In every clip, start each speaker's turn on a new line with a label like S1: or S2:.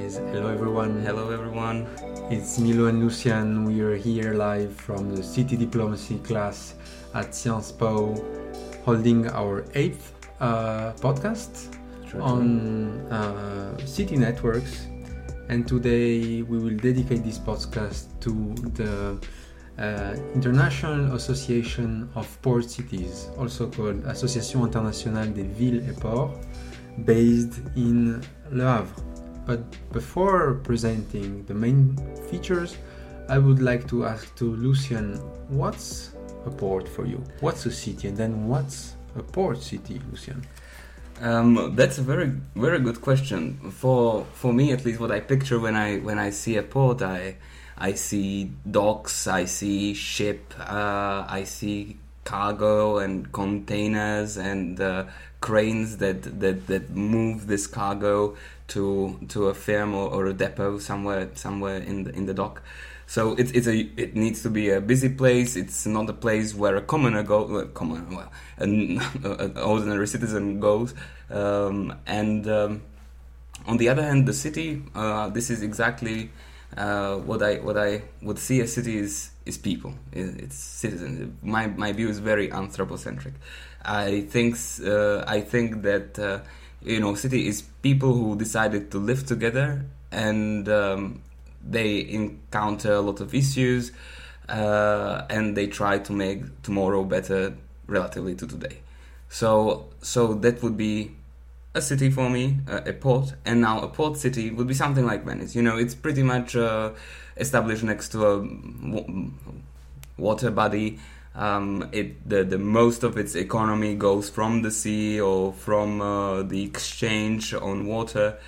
S1: guys. Hello, everyone.
S2: Hello, everyone.
S1: It's Milo and Lucian. We are here live from the City Diplomacy class at Sciences Po, holding our eighth uh, podcast on uh, city networks. And today we will dedicate this podcast to the uh, International Association of Port Cities, also called Association Internationale des Villes et Ports, based in Le Havre. But before presenting the main features, I would like to ask to Lucian, what's a port for you? What's a city? And then what's a port city, Lucian?
S2: Um, that's a very very good question. For for me, at least, what I picture when I when I see a port, I I see docks, I see ship, uh, I see cargo and containers and uh, cranes that, that that move this cargo to to a firm or, or a depot somewhere somewhere in the in the dock. So it's it's a it needs to be a busy place. It's not a place where a commoner go well, commoner well an, an ordinary citizen goes. Um, and um, on the other hand, the city. Uh, this is exactly uh, what I what I would see a city is is people. It's citizens. My my view is very anthropocentric. I think uh, I think that uh, you know city is people who decided to live together and um, they encounter a lot of issues uh, and they try to make tomorrow better relatively to today. So so that would be a city for me, uh, a port, and now a port city would be something like Venice. You know, it's pretty much uh, established next to a w- water body. Um, it the, the most of its economy goes from the sea or from uh, the exchange on water.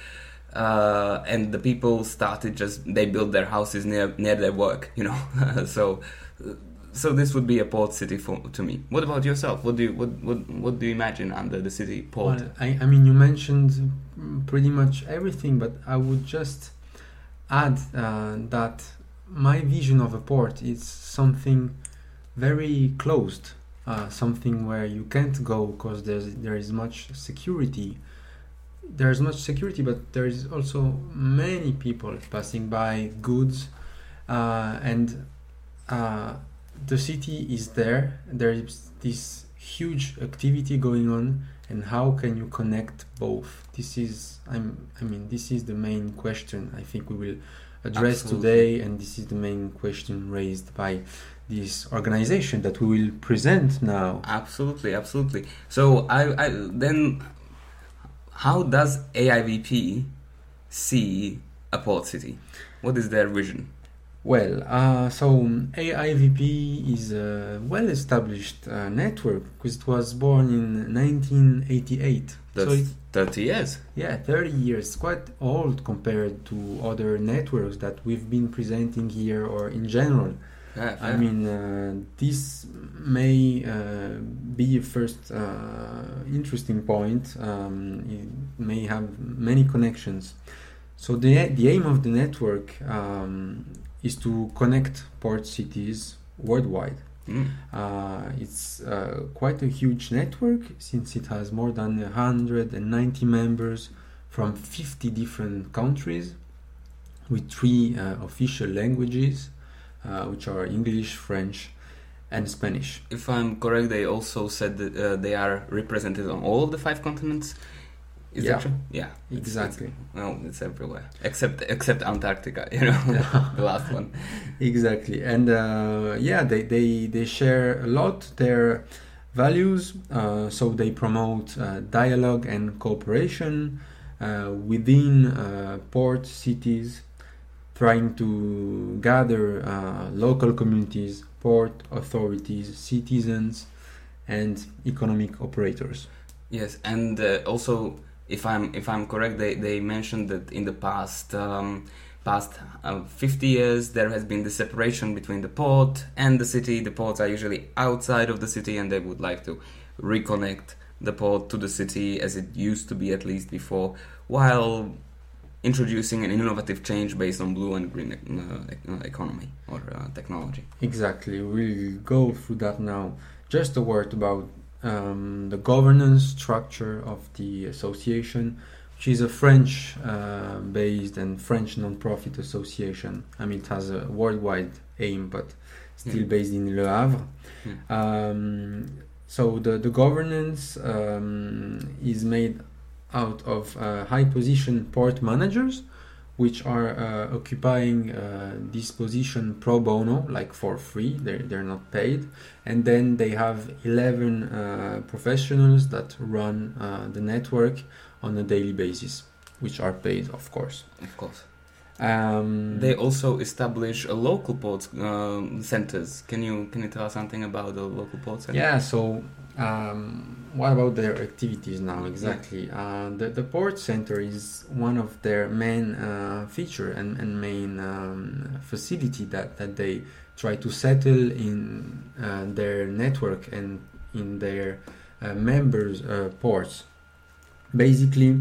S2: Uh, and the people started just they built their houses near near their work you know? So so this would be a port city for to me. What about yourself? What do you what what, what do you imagine under the city port?
S1: Well, I, I mean you mentioned pretty much everything but i would just add uh, that my vision of a port is something very closed uh, something where you can't go because there's there is much security there's much security, but there is also many people passing by, goods, uh, and uh, the city is there. There is this huge activity going on, and how can you connect both? This is, I'm, I mean, this is the main question. I think we will address Absolutely. today, and this is the main question raised by this organization that we will present now.
S2: Absolutely, absolutely. So I, I then how does AIVP see a port city? What is their vision?
S1: Well, uh, so AIVP is a well established uh, network because it was born in 1988.
S2: That's so 30 years.
S1: Yeah, 30 years. Quite old compared to other networks that we've been presenting here or in general. Yeah, I mean, uh, this may uh, be a first uh, interesting point. Um, it may have many connections. So the the aim of the network um, is to connect port cities worldwide. Mm. Uh, it's uh, quite a huge network since it has more than 190 members from 50 different countries with three uh, official languages uh, which are English, French, and Spanish.
S2: If I'm correct, they also said that uh, they are represented on all of the five continents.
S1: Is yeah. that true?
S2: Yeah,
S1: exactly.
S2: It's, well, it's everywhere except except Antarctica. You know, yeah. the last one.
S1: Exactly, and uh, yeah, they, they they share a lot their values. Uh, so they promote uh, dialogue and cooperation uh, within uh, port cities trying to gather uh, local communities, port authorities, citizens, and economic operators.
S2: Yes, and uh, also, if I'm if I'm correct, they, they mentioned that in the past um, past uh, 50 years there has been the separation between the port and the city. The ports are usually outside of the city, and they would like to reconnect the port to the city as it used to be at least before, while introducing an innovative change based on blue and green uh, economy or uh, technology.
S1: Exactly, we'll go through that now. Just a word about um, the governance structure of the association, which is a French uh, based and French non-profit association. I mean, it has a worldwide aim, but still
S2: Yeah.
S1: based in Le Havre.
S2: Yeah.
S1: Um, so the, the governance um, is made out of uh, high position port managers which are uh, occupying uh, this position pro bono like for free they're, they're not paid and then they have 11 uh, professionals that run uh, the network on a daily basis which are paid of course
S2: Of course.
S1: um,
S2: They also establish a local port um, centers. Can you can you tell us something about the local port center?
S1: Yeah, so um, what about their activities now exactly? Uh, the, the port center is one of their main uh, feature and, and main um, facility that, that they try to settle in uh, their network and in their uh, members' uh, ports. Basically,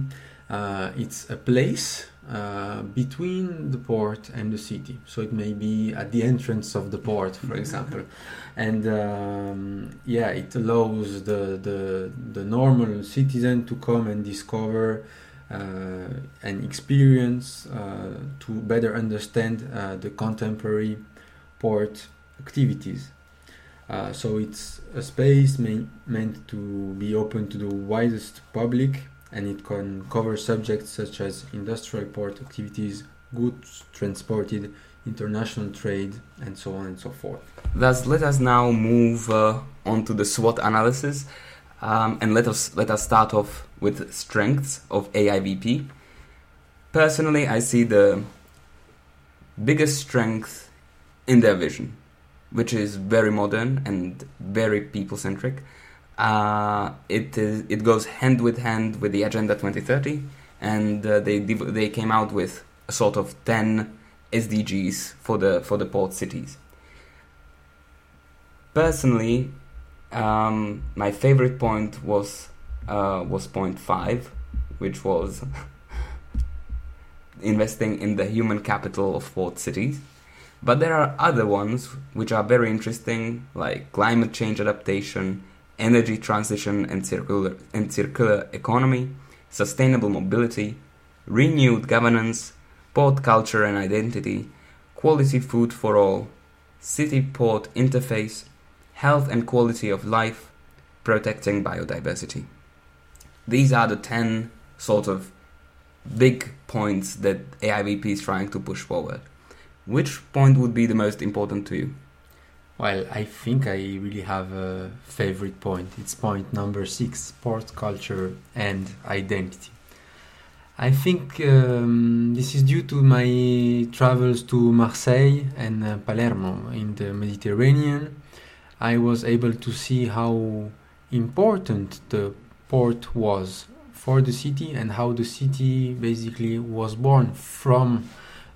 S1: uh, it's a place uh, between the port and the city. So it may be at the entrance of the port, for example. and um, yeah, it allows the, the, the normal citizen to come and discover uh, and experience uh, to better understand uh, the contemporary port activities. Uh, so it's a space ma- meant to be open to the widest public and it can cover subjects such as industrial port activities, goods transported, international trade, and so on and so forth.
S2: Thus, let us now move uh, on to the SWOT analysis, um, and let us let us start off with strengths of AIVP. Personally, I see the biggest strength in their vision, which is very modern and very people-centric. Uh, it is it goes hand with hand with the Agenda 2030, and uh, they they came out with a sort of ten SDGs for the for the port cities. Personally, um, my favorite point was uh, was point five, which was investing in the human capital of port cities. But there are other ones which are very interesting, like climate change adaptation, energy transition and circular and circular economy, sustainable mobility, renewed governance, port culture and identity, quality food for all, city port interface, health and quality of life, protecting biodiversity. These are the 10 sort of big points that AIVP is trying to push forward. Which point would be the most important to you?
S1: Well, I think I really have a favorite point. It's point number six sport culture and identity. I think um, this is due to my travels to Marseille and uh, Palermo in the Mediterranean. I was able to see how important the port was for the city and how the city basically was born from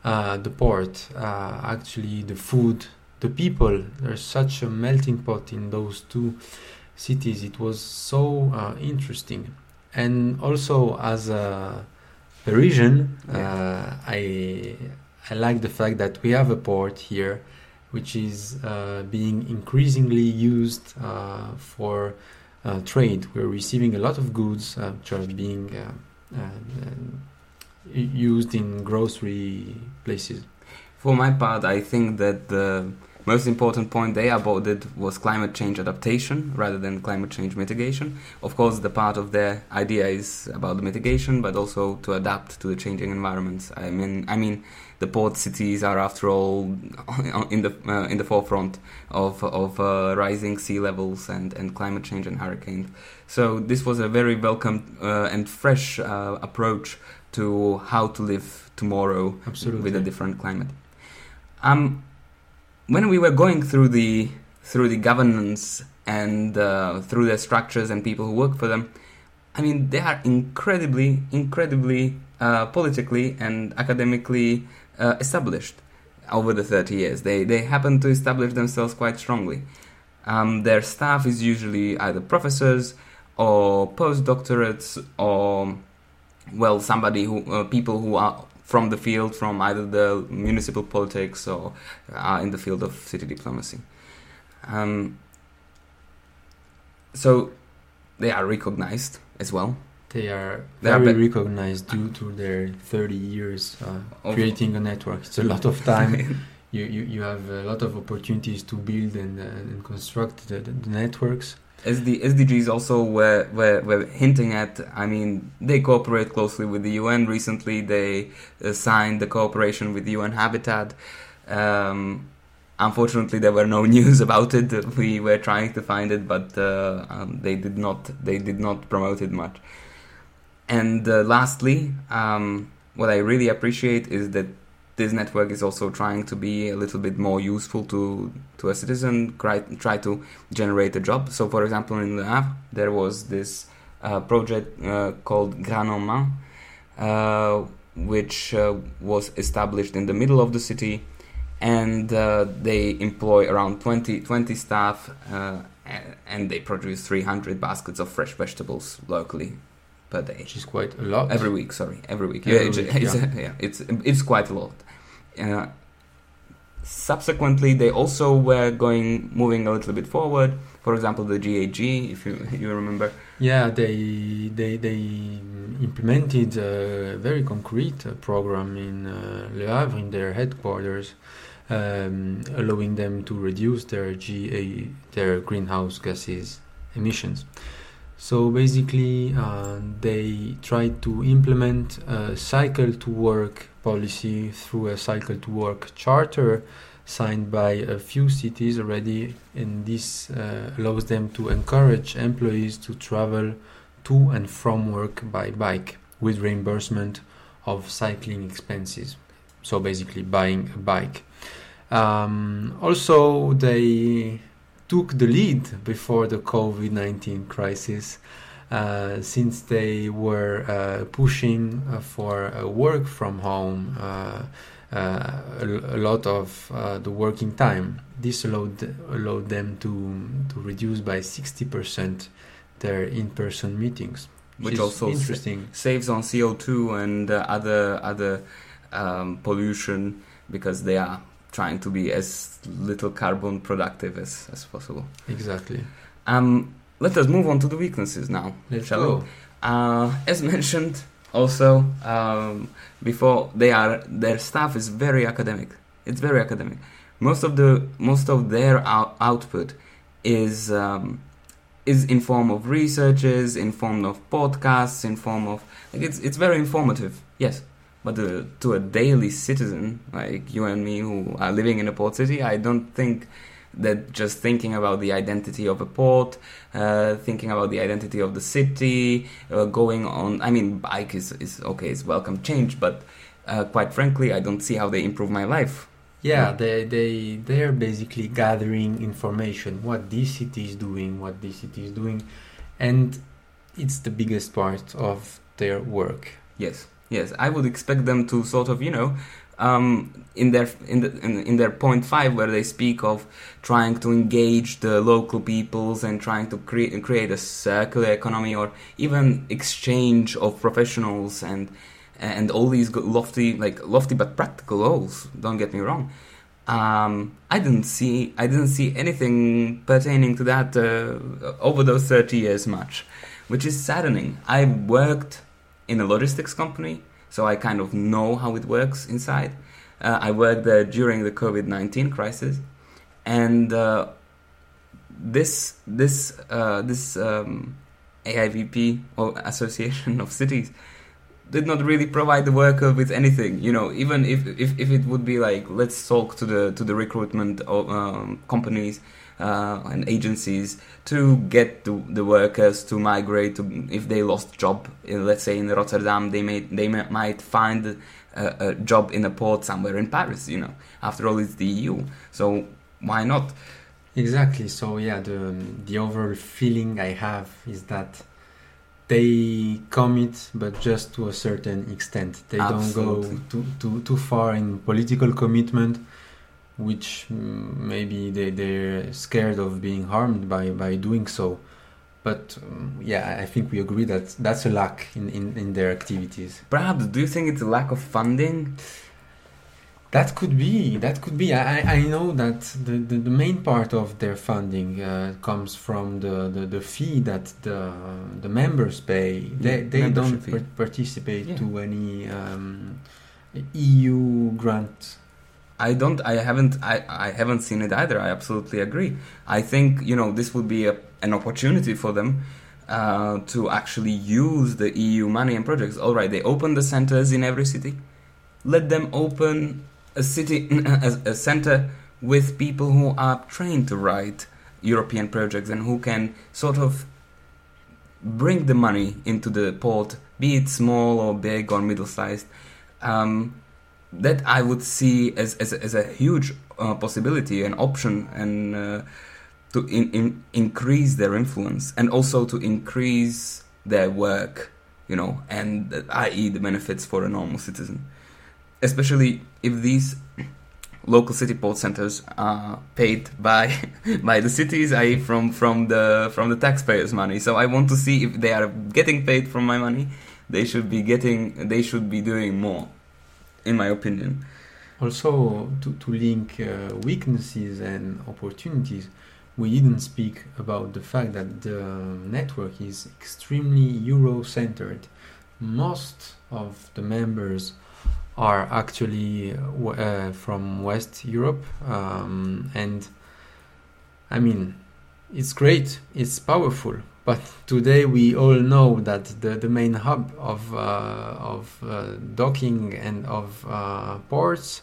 S1: uh, the port. Uh, actually, the food, the people, there's such a melting pot in those two cities. It was so uh, interesting. And also, as a Parisian, uh, I I like the fact that we have a port here, which is uh, being increasingly used uh, for uh, trade. We're receiving a lot of goods uh, which are being uh, uh, used in grocery places.
S2: For my part, I think that the most important point they aborded was climate change adaptation rather than climate change mitigation. Of course, the part of their idea is about the mitigation, but also to adapt to the changing environments. I mean, I mean, the port cities are, after all, in the uh, in the forefront of of uh, rising sea levels and and climate change and hurricanes. So this was a very welcome uh, and fresh uh, approach to how to live tomorrow
S1: Absolutely.
S2: with a different climate. Um, when we were going through the through the governance and uh, through the structures and people who work for them, I mean they are incredibly, incredibly uh, politically and academically uh, established over the 30 years. They they happen to establish themselves quite strongly. Um, their staff is usually either professors or postdoctorates or well somebody who uh, people who are from the field from either the municipal politics or are in the field of city diplomacy um, so they are recognized as well
S1: they are
S2: They are
S1: very
S2: be-
S1: recognized due to their 30 years uh,
S2: Of-
S1: creating a network. It's a lot of time. you, you, you have a lot of opportunities to build and, uh, and construct the, the, the networks.
S2: The SDGs also were, were, were hinting at, I mean, they cooperate closely with the UN. Recently, they uh, signed the cooperation with UN Habitat. Um, unfortunately, there were no news about it. We were trying to find it, but uh, um, they did not. They did not promote it much. And uh, lastly, um, what I really appreciate is that this network is also trying to be a little bit more useful to to a citizen. Try try to generate a job. So, for example, in Le Havre, there was this uh, project uh, called Gran en Main, uh, which uh, was established in the middle of the city, and uh, they employ around 20, 20 staff, uh, and they produce 300 baskets of fresh vegetables locally per day.
S1: which is quite a lot.
S2: Every week, sorry, every week.
S1: Every
S2: yeah, it's,
S1: week,
S2: it's,
S1: yeah.
S2: yeah, it's it's quite a lot. Uh, subsequently, they also were going moving a little bit forward. For example, the GAG, if you you remember,
S1: Yeah, they they they implemented a very concrete uh, program in uh, Le Havre in their headquarters, um, allowing them to reduce their GA their greenhouse gases emissions. So basically, uh, they tried to implement a cycle to work policy through a cycle to work charter signed by a few cities already, and this uh, allows them to encourage employees to travel to and from work by bike with reimbursement of cycling expenses. So basically, buying a bike. Um, also, they took the lead before the COVID 19 crisis. Uh, since they were uh, pushing uh, for uh, work from home, uh, uh, a, a lot of uh, the working time. This allowed allowed them to to reduce by sixty percent their in-person meetings,
S2: which
S1: is
S2: also sa-
S1: interesting.
S2: saves on CO two and uh, other other um, pollution because they are trying to be as little carbon productive as, as possible.
S1: Exactly.
S2: Um, let us move on to the weaknesses now.
S1: Let's
S2: Shall
S1: go.
S2: we? Uh, as mentioned, also um, before, they are their staff is very academic. It's very academic. Most of the most of their out- output is um, is in form of researches, in form of podcasts, in form of like it's it's very informative. Yes, but uh, to a daily citizen like you and me who are living in a port city, I don't think that just thinking about the identity of a port, uh, thinking about the identity of the city, uh, going on. I mean, bike is, is okay, it's welcome change, but uh, quite frankly, I don't see how they improve my life.
S1: Yeah, they they they're basically gathering information what this city is doing, what this city is doing, and it's the biggest part of their work.
S2: Yes, yes, I would expect them to sort of, you know, um, in their in, the, in in their point five where they speak of trying to engage the local peoples and trying to create create a circular economy or even exchange of professionals and and all these lofty like lofty but practical goals. Don't get me wrong. Um, I didn't see I didn't see anything pertaining to that uh, over those thirty years much, which is saddening. I worked in a logistics company, so I kind of know how it works inside. Uh, I worked there during the COVID nineteen crisis, and uh, this this uh, this um, AIVP or Association of Cities did not really provide the worker with anything. You know, even if if, if it would be like let's talk to the to the recruitment of um, companies uh, and agencies to get the, the workers to migrate to if they lost job uh, let's say in Rotterdam they may they may, might find a, a job in a port somewhere in Paris you know after all it's the EU so why not
S1: Exactly. So yeah, the the overall feeling I have is that they commit, but just to a certain extent. They don't go too too too far in political commitment, which mm, maybe they they're scared of being harmed by by doing so. But um, yeah, I think we agree that that's a lack in, in, in their activities.
S2: perhaps do you think it's a lack of funding
S1: That could be. That could be. I, I know that the, the, the main part of their funding uh, comes from the, the, the fee that the the members pay. They they don't par- participate
S2: Yeah.
S1: to any um, EU grant.
S2: I don't. I haven't. I, I haven't seen it either. I absolutely agree. I think you know this would be a, an opportunity for them uh, to actually use the EU money and projects. All right, they open the centers in every city. Let them open a city, a, a center with people who are trained to write European projects and who can sort of bring the money into the port, be it small or big or middle sized. Um, that I would see as as, as a huge uh, possibility, an option, and uh, to in, in increase their influence and also to increase their work, you know, and uh, i.e. the benefits for a normal citizen, especially if these local city port centers are paid by by the cities, i.e. from from the from the taxpayers' money. So I want to see if they are getting paid from my money. They should be getting. They should be doing more in my opinion.
S1: Also, to, to link uh, weaknesses and opportunities, we didn't speak about the fact that the network is extremely Euro centered. Most of the members are actually uh, uh, from West Europe, um, and I mean, it's great, it's powerful, but today we all know that the, the main hub of uh, of uh, docking and of uh, ports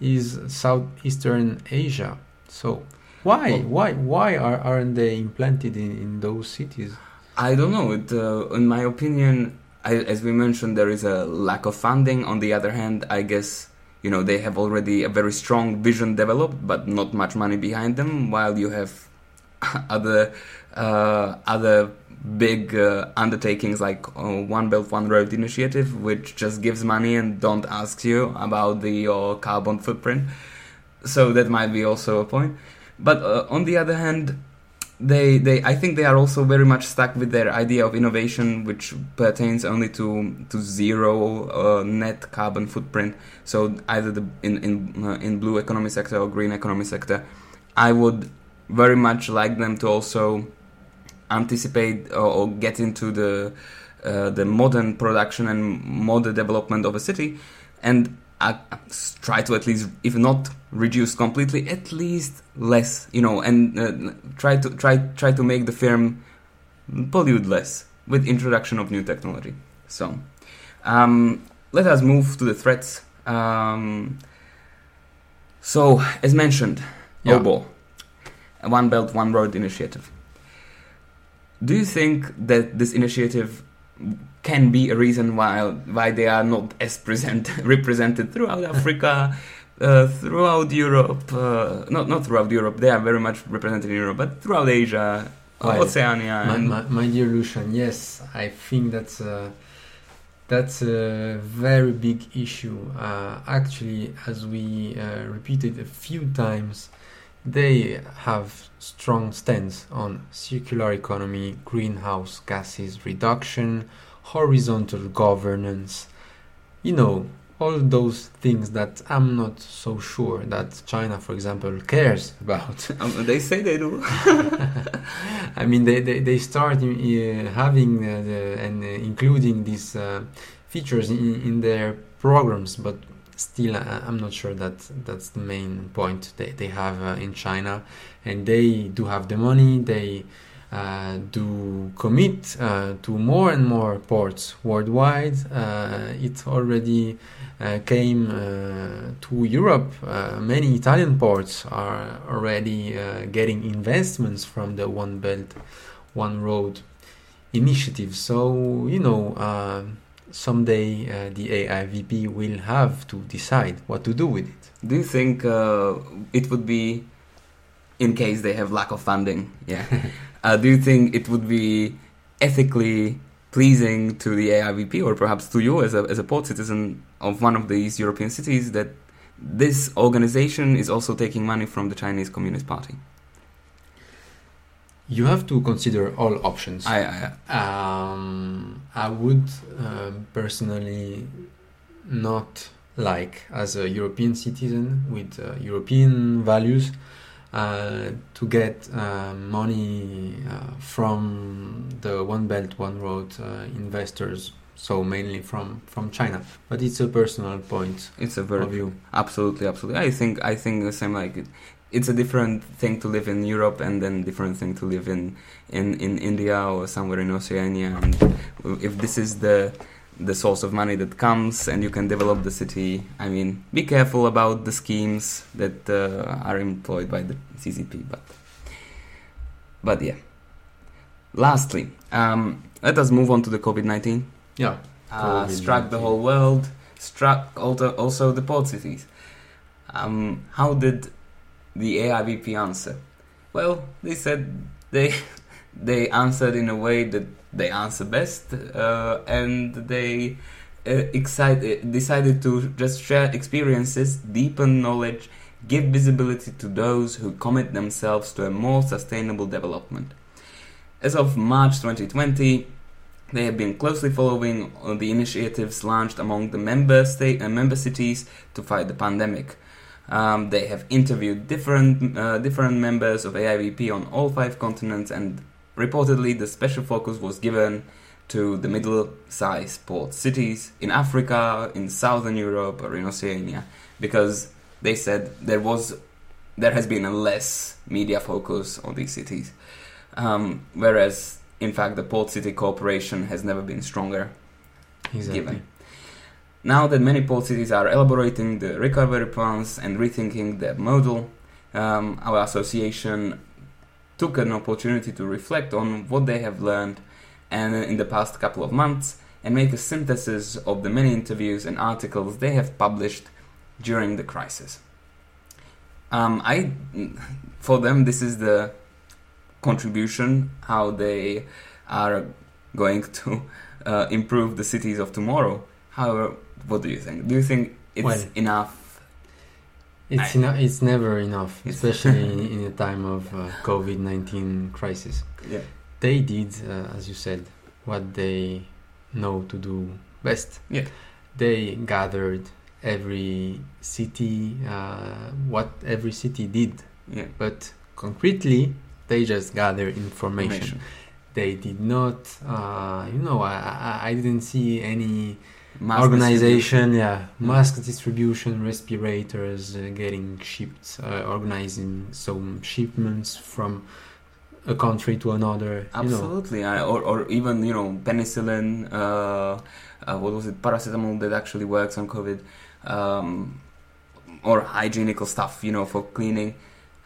S1: is southeastern Asia. So why
S2: Well-
S1: why why are aren't they implanted in, in those cities?
S2: I don't know. It, uh, in my opinion, I, as we mentioned, there is a lack of funding. On the other hand, I guess you know they have already a very strong vision developed, but not much money behind them. While you have other uh, other big uh, undertakings like uh, One Belt One Road initiative, which just gives money and don't ask you about the your carbon footprint. So that might be also a point. But uh, on the other hand, they they I think they are also very much stuck with their idea of innovation, which pertains only to to zero uh, net carbon footprint. So either the in in uh, in blue economy sector or green economy sector, I would very much like them to also anticipate or, or get into the uh, the modern production and modern development of a city, and uh, try to at least, if not reduce completely, at least less, you know, and uh, try to try try to make the firm pollute less with introduction of new technology. So, um, let us move to the threats. Um, so, as mentioned,
S1: Yeah.
S2: OBO, One Belt One Road initiative. Do you think that this initiative can be a reason why why they are not as present represented throughout Africa, uh, throughout Europe? Uh, not not throughout Europe. They are very much represented in Europe, but throughout Asia,
S1: Well,
S2: Oceania,
S1: My,
S2: and
S1: my, my dear Lucian, yes, I think that's a, that's a very big issue. Uh, actually, as we uh, repeated a few times, they have strong stance on circular economy, greenhouse gases reduction, horizontal governance. You know, all those things that I'm not so sure that China, for example, cares about.
S2: um, they say they do.
S1: I mean, they, they, they start uh, having uh, the, and uh, including these uh, features in, in their programs, but still, I, I'm not sure that that's the main point they, they have uh, in China. And they do have the money, they uh, do commit uh, to more and more ports worldwide. Uh, it already uh, came uh, to Europe. Uh, many Italian ports are already uh, getting investments from the One Belt, One Road initiative. So, you know, uh, someday uh, the AIVP will have to decide what to do with it.
S2: Do you think uh, it would be, in case they have lack of funding, yeah? uh, do you think it would be ethically pleasing to the AIVP or perhaps to you as a as a port citizen of one of these European cities that this organization is also taking money from the Chinese Communist Party?
S1: You have to consider all options.
S2: I, I
S1: Um, I would um, personally not like as a European citizen with uh, European values uh, to get uh, money uh, from the One Belt One Road uh, investors. So mainly from from China, but it's a personal point
S2: It's a very
S1: view.
S2: absolutely, absolutely. I think I think the same. Like it, it's a different thing to live in Europe and then different thing to live in in in India or somewhere in Oceania. And if this is the the source of money that comes and you can develop the city, I mean, be careful about the schemes that uh, are employed by the CCP. But but yeah. Lastly, um, let us move on to the COVID nineteen
S1: Yeah,
S2: uh,
S1: COVID-19.
S2: struck the whole world, struck also, also the port cities. Um, how did the AIVP answer? Well, they said they they answered in a way that they answer best, uh, and they uh, excited, decided to just share experiences, deepen knowledge, give visibility to those who commit themselves to a more sustainable development. As of March 2020, they have been closely following uh, the initiatives launched among the member state and member cities to fight the pandemic. Um, they have interviewed different uh, different members of AIVP on all five continents, and reportedly, the special focus was given to the middle-sized port cities in Africa, in Southern Europe, or in Oceania, because they said there was there has been a less media focus on these cities, um, whereas in fact the port city cooperation has never been stronger
S1: exactly.
S2: given. Now that many port cities are elaborating the recovery plans and rethinking their model, um, our association took an opportunity to reflect on what they have learned and in the past couple of months and make a synthesis of the many interviews and articles they have published during the crisis. Um, I, for them, this is the contribution how they are going to uh, improve the cities of tomorrow. However, what do you think? Do you think it's
S1: Well,
S2: enough?
S1: It's
S2: I-
S1: eno- It's never enough,
S2: It's-
S1: especially in, in a time of uh, COVID nineteen crisis.
S2: Yeah.
S1: They did, uh, as you said, what they know to do best.
S2: Yeah.
S1: They gathered every city, uh, what every city did,
S2: Yeah.
S1: but concretely, they just gathered information.
S2: Information.
S1: They did not, uh, you know, I, I, I didn't see any
S2: Mass
S1: organization yeah mask distribution respirators uh, getting shipped uh, organizing some shipments from a country to another you know
S2: Absolutely, I, or or even you know penicillin. Uh, uh, what was it? Paracetamol that actually works on COVID, um, or hygienical stuff. You know for cleaning.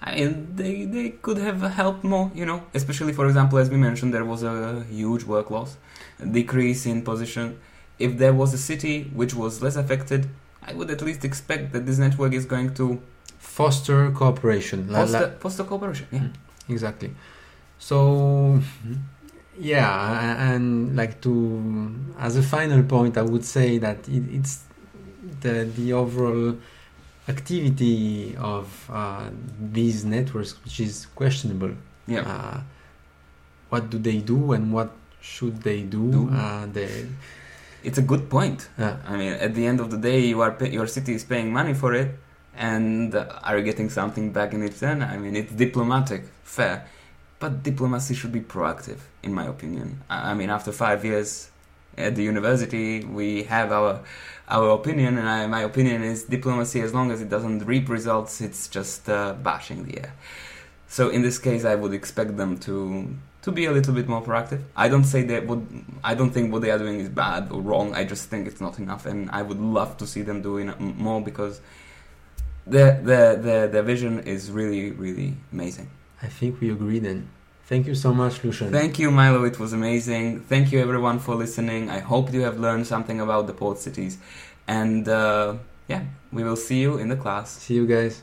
S2: I mean, they they could have helped more. You know, especially for example, as we mentioned, there was a huge work loss, a decrease in position. If there was a city which was less affected, I would at least expect that this network is going to
S1: foster cooperation La- la-
S2: foster, foster cooperation. Yeah.
S1: exactly so yeah and like to as a final point i would say that it, it's the the overall activity of uh, these networks which is questionable
S2: Yeah.
S1: uh, what do they do and what should they do,
S2: Do.
S1: Uh, they,
S2: It's a good point.
S1: uh,
S2: I mean, at the end of the day, you are pay- your city is paying money for it, and uh, are you getting something back in return? I mean, it's diplomatic, fair, but diplomacy should be proactive, in my opinion. I, I mean, after five years at the university, we have our our opinion, and I, my opinion is diplomacy, as long as it doesn't reap results, it's just uh, bashing the air. So in this case, I would expect them to to be a little bit more proactive. I don't say that what I don't think what they are doing is bad or wrong. I just think it's not enough, and I would love to see them doing more because their their their their vision is really really amazing.
S1: I think we agree then. Thank you so much, Lucian.
S2: Thank you, Milo. It was amazing. Thank you, everyone, for listening. I hope you have learned something about the port cities, and uh, yeah, we will see you in the class.
S1: See you guys.